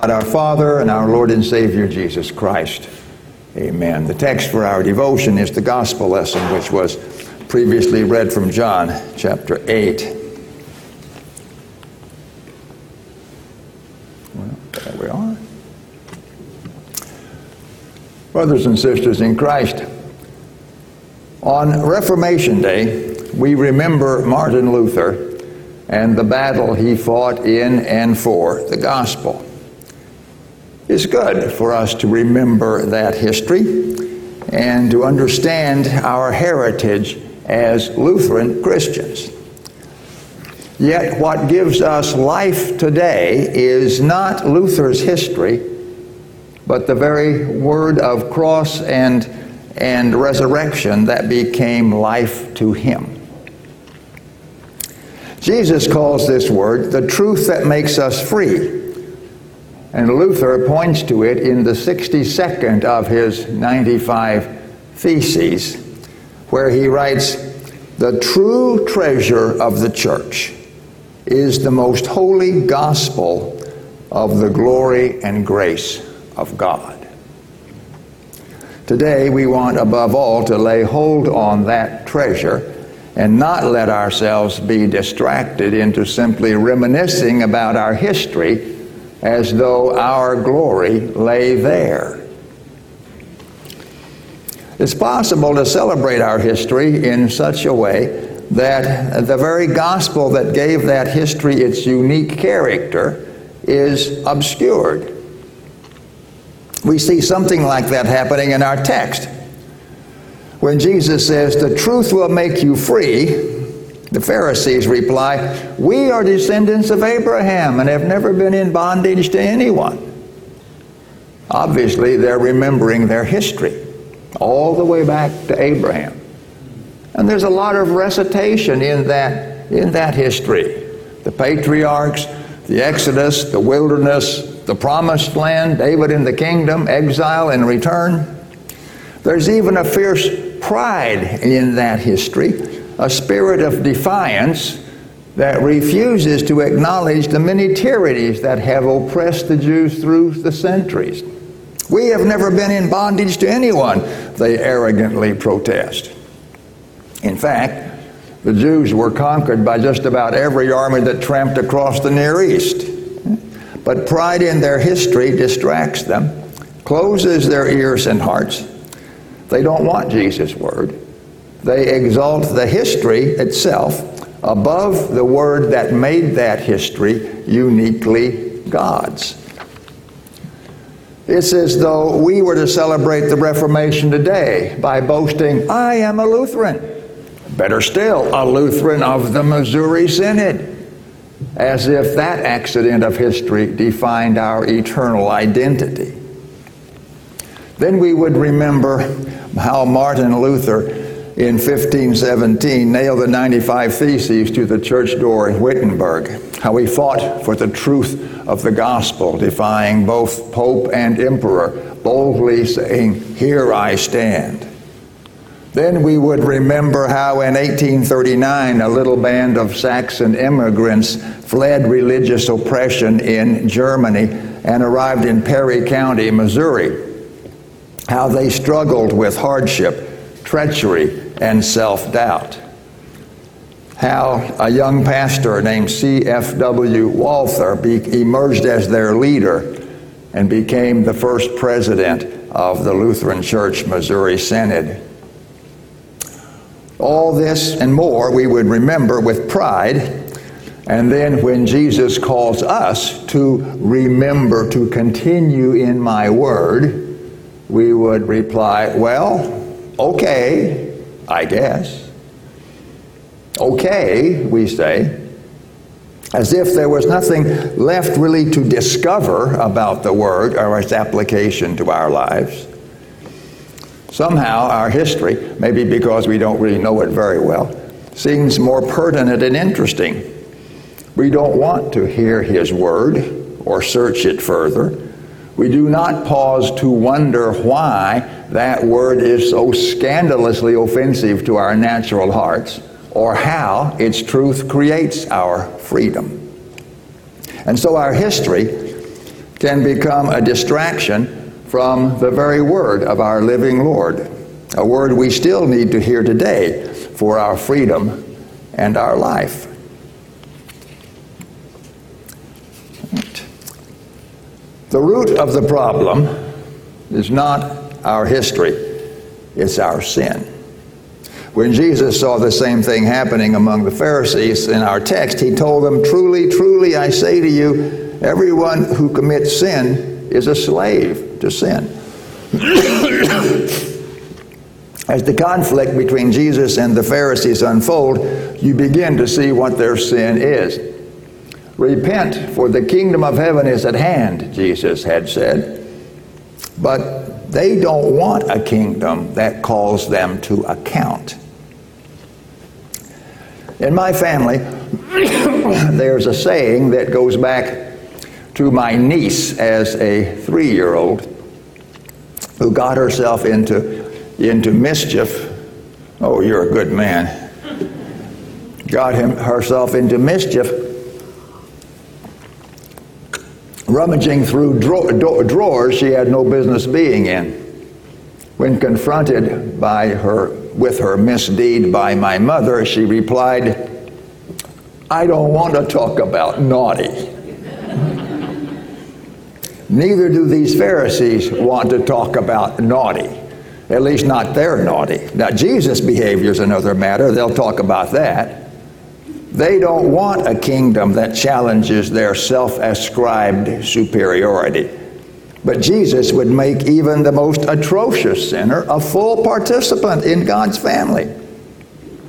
God our Father and our Lord and Savior Jesus Christ. Amen. The text for our devotion is the gospel lesson which was previously read from John chapter 8. Well, there we are. Brothers and sisters in Christ, on Reformation Day, we remember Martin Luther and the battle he fought in and for the gospel. It's good for us to remember that history and to understand our heritage as Lutheran Christians. Yet, what gives us life today is not Luther's history, but the very word of cross and, and resurrection that became life to him. Jesus calls this word the truth that makes us free. And Luther points to it in the 62nd of his 95 Theses, where he writes, The true treasure of the church is the most holy gospel of the glory and grace of God. Today, we want above all to lay hold on that treasure and not let ourselves be distracted into simply reminiscing about our history as though our glory lay there. It's possible to celebrate our history in such a way that the very gospel that gave that history its unique character is obscured. We see something like that happening in our text when Jesus says, The truth will make you free, the Pharisees reply, We are descendants of Abraham and have never been in bondage to anyone. Obviously, they're remembering their history all the way back to Abraham. And there's a lot of recitation in that, in that history. The patriarchs, the Exodus, the wilderness, the promised land, David in the kingdom, exile and return. There's even a fierce pride in that history, a spirit of defiance that refuses to acknowledge the many tyrannies that have oppressed the Jews through the centuries. We have never been in bondage to anyone, they arrogantly protest. In fact, the Jews were conquered by just about every army that tramped across the Near East. But pride in their history distracts them, closes their ears and hearts, they don't want Jesus' word. They exalt the history itself above the word that made that history uniquely God's. It's as though we were to celebrate the Reformation today by boasting, I am a Lutheran. Better still, a Lutheran of the Missouri Synod. As if that accident of history defined our eternal identity. Then we would remember how Martin Luther in 1517 nailed the 95 Theses to the church door in Wittenberg, how he fought for the truth of the gospel, defying both pope and emperor, boldly saying, Here I stand. Then we would remember how in 1839 a little band of Saxon immigrants fled religious oppression in Germany and arrived in Perry County, Missouri how they struggled with hardship, treachery, and self doubt. How a young pastor named C.F.W. Walther be- emerged as their leader and became the first president of the Lutheran Church Missouri Synod. All this and more we would remember with pride. And then when Jesus calls us to remember to continue in my word, we would reply, Well, okay, I guess. Okay, we say, as if there was nothing left really to discover about the Word or its application to our lives. Somehow, our history, maybe because we don't really know it very well, seems more pertinent and interesting. We don't want to hear His Word or search it further we do not pause to wonder why that word is so scandalously offensive to our natural hearts or how its truth creates our freedom. And so our history can become a distraction from the very word of our living Lord, a word we still need to hear today for our freedom and our life. The root of the problem is not our history, it's our sin. When Jesus saw the same thing happening among the Pharisees in our text, he told them, Truly, truly, I say to you, everyone who commits sin is a slave to sin. As the conflict between Jesus and the Pharisees unfold, you begin to see what their sin is. Repent, for the kingdom of heaven is at hand, Jesus had said. But they don't want a kingdom that calls them to account. In my family, there's a saying that goes back to my niece as a three year old who got herself into, into mischief. Oh, you're a good man. Got him, herself into mischief rummaging through drawers she had no business being in. When confronted by her with her misdeed by my mother, she replied, I don't want to talk about naughty. Neither do these Pharisees want to talk about naughty, at least not their naughty. Now, Jesus' behavior is another matter. They'll talk about that. They don't want a kingdom that challenges their self ascribed superiority. But Jesus would make even the most atrocious sinner a full participant in God's family.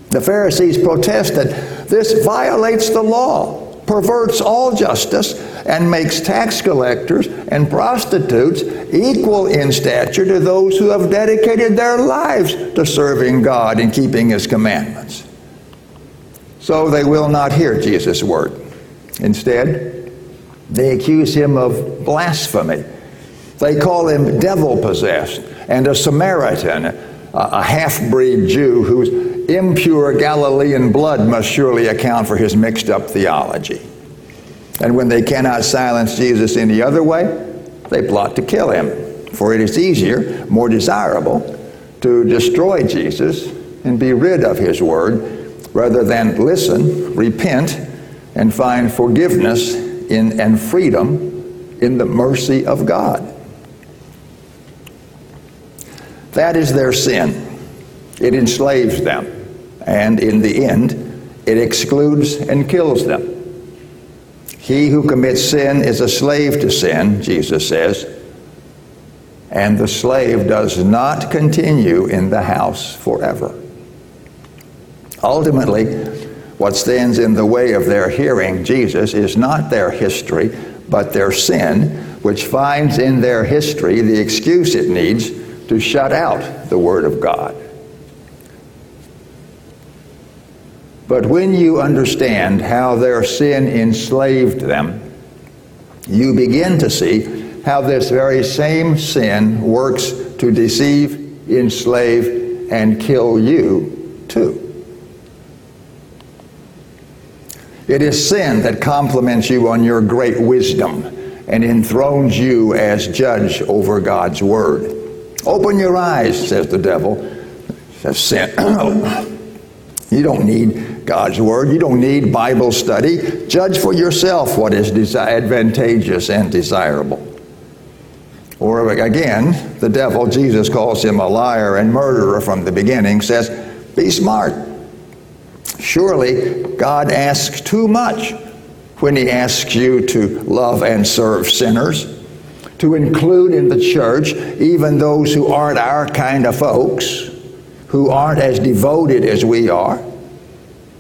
The Pharisees protested this violates the law, perverts all justice, and makes tax collectors and prostitutes equal in stature to those who have dedicated their lives to serving God and keeping His commandments. So they will not hear Jesus' word. Instead, they accuse him of blasphemy. They call him devil possessed and a Samaritan, a half breed Jew whose impure Galilean blood must surely account for his mixed up theology. And when they cannot silence Jesus any other way, they plot to kill him. For it is easier, more desirable, to destroy Jesus and be rid of his word rather than listen, repent, and find forgiveness in, and freedom in the mercy of God. That is their sin. It enslaves them, and in the end, it excludes and kills them. He who commits sin is a slave to sin, Jesus says, and the slave does not continue in the house forever. Ultimately, what stands in the way of their hearing Jesus is not their history, but their sin, which finds in their history the excuse it needs to shut out the Word of God. But when you understand how their sin enslaved them, you begin to see how this very same sin works to deceive, enslave, and kill you too. It is sin that compliments you on your great wisdom and enthrones you as judge over God's word. Open your eyes, says the devil. Says sin. you don't need God's word. You don't need Bible study. Judge for yourself what is advantageous and desirable. Or again, the devil, Jesus calls him a liar and murderer from the beginning, says, Be smart. Surely God asks too much when He asks you to love and serve sinners, to include in the church even those who aren't our kind of folks, who aren't as devoted as we are.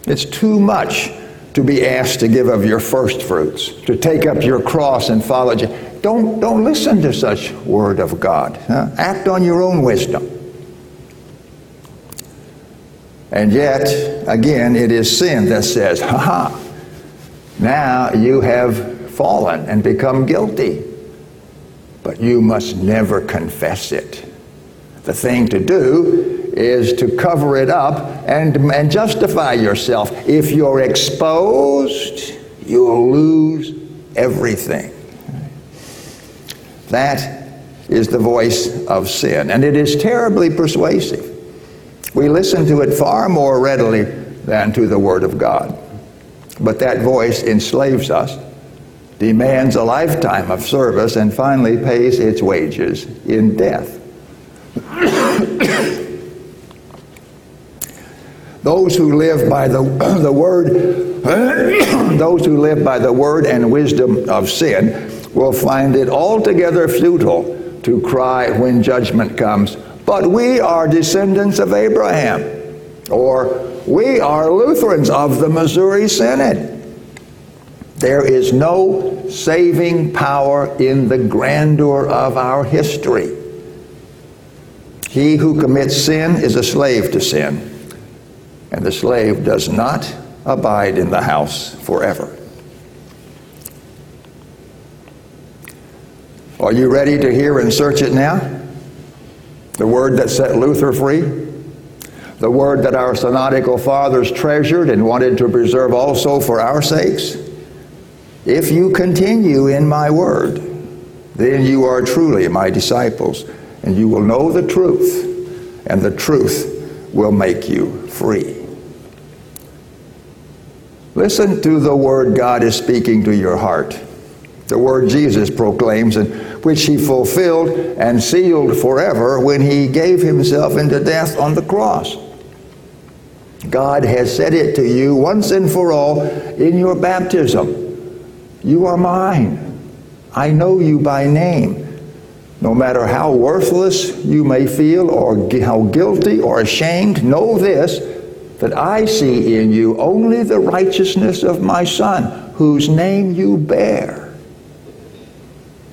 It's too much to be asked to give of your first fruits, to take up your cross and follow you. Don't, don't listen to such word of God. Huh? Act on your own wisdom. And yet, again, it is sin that says, ha ha, now you have fallen and become guilty. But you must never confess it. The thing to do is to cover it up and, and justify yourself. If you're exposed, you'll lose everything. That is the voice of sin, and it is terribly persuasive. We listen to it far more readily than to the Word of God. But that voice enslaves us, demands a lifetime of service, and finally pays its wages in death. those who live by the, the word those who live by the word and wisdom of sin will find it altogether futile to cry when judgment comes but we are descendants of Abraham or we are Lutherans of the Missouri Synod there is no saving power in the grandeur of our history he who commits sin is a slave to sin and the slave does not abide in the house forever. Are you ready to hear and search it now? Word that set Luther free? The word that our synodical fathers treasured and wanted to preserve also for our sakes? If you continue in my word, then you are truly my disciples, and you will know the truth, and the truth will make you free. Listen to the word God is speaking to your heart. The word Jesus proclaims, and which he fulfilled and sealed forever when he gave himself into death on the cross. God has said it to you once and for all in your baptism. You are mine. I know you by name. No matter how worthless you may feel or how guilty or ashamed, know this that I see in you only the righteousness of my Son, whose name you bear.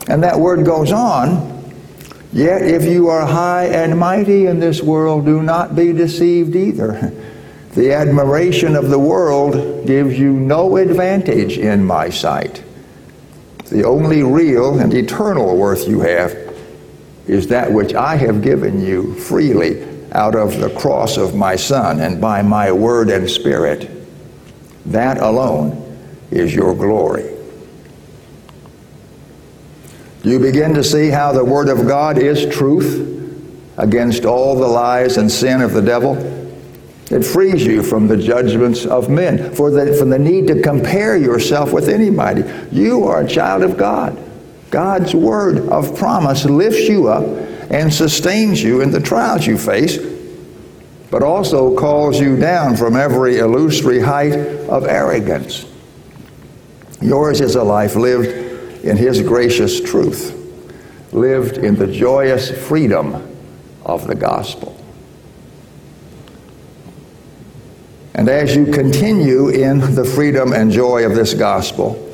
And that word goes on. Yet if you are high and mighty in this world, do not be deceived either. The admiration of the world gives you no advantage in my sight. The only real and eternal worth you have is that which I have given you freely out of the cross of my Son and by my word and spirit. That alone is your glory. You begin to see how the Word of God is truth against all the lies and sin of the devil? It frees you from the judgments of men, for the, from the need to compare yourself with anybody. You are a child of God. God's word of promise lifts you up and sustains you in the trials you face, but also calls you down from every illusory height of arrogance. Yours is a life lived in His gracious truth, lived in the joyous freedom of the gospel. And as you continue in the freedom and joy of this gospel,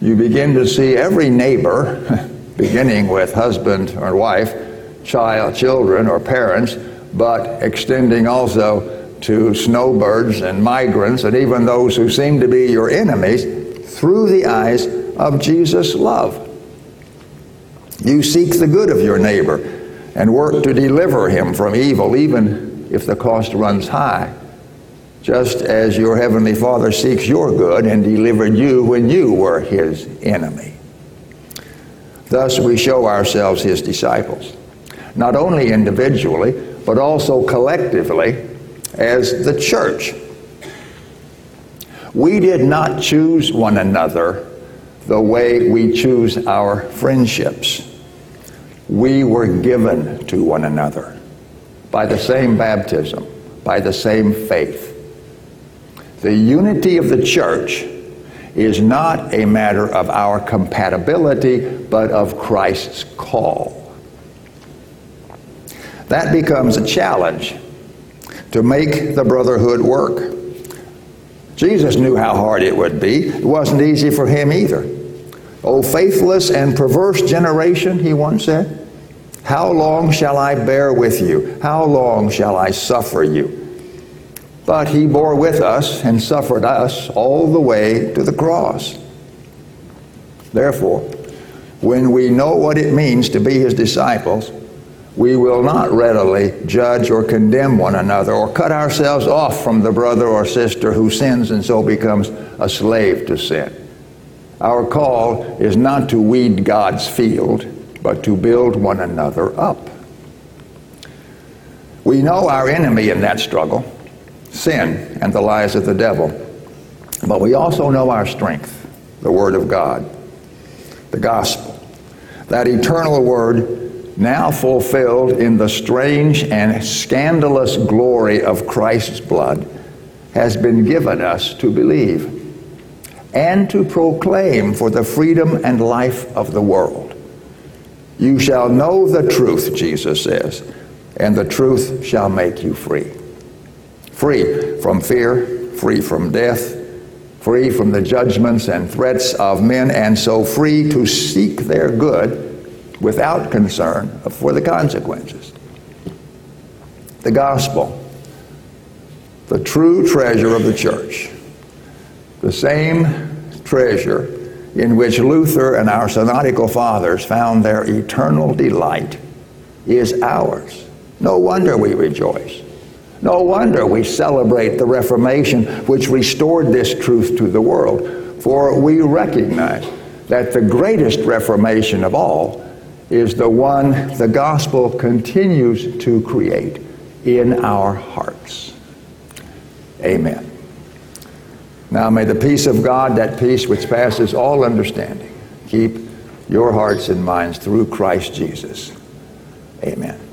you begin to see every neighbor, beginning with husband or wife, child, children, or parents, but extending also to snowbirds and migrants and even those who seem to be your enemies through the eyes of Jesus' love. You seek the good of your neighbor and work to deliver him from evil, even if the cost runs high, just as your heavenly Father seeks your good and delivered you when you were his enemy. Thus, we show ourselves his disciples not only individually, but also collectively as the church. We did not choose one another the way we choose our friendships. We were given to one another by the same baptism, by the same faith. The unity of the church is not a matter of our compatibility, but of Christ's call. That becomes a challenge to make the brotherhood work. Jesus knew how hard it would be. It wasn't easy for him either. O faithless and perverse generation, he once said, how long shall I bear with you? How long shall I suffer you? But he bore with us and suffered us all the way to the cross. Therefore, when we know what it means to be his disciples, we will not readily judge or condemn one another or cut ourselves off from the brother or sister who sins and so becomes a slave to sin. Our call is not to weed God's field, but to build one another up. We know our enemy in that struggle sin and the lies of the devil. But we also know our strength, the Word of God, the gospel, that eternal Word now fulfilled in the strange and scandalous glory of Christ's blood has been given us to believe and to proclaim for the freedom and life of the world. You shall know the truth, Jesus says, and the truth shall make you free. Free from fear, free from death, free from the judgments and threats of men, and so free to seek their good without concern for the consequences. The gospel, the true treasure of the church, the same treasure in which Luther and our synodical fathers found their eternal delight, is ours. No wonder we rejoice. No wonder we celebrate the Reformation, which restored this truth to the world, for we recognize that the greatest Reformation of all is the one the gospel continues to create in our hearts. Amen. Now may the peace of God, that peace which passes all understanding, keep your hearts and minds through Christ Jesus. Amen.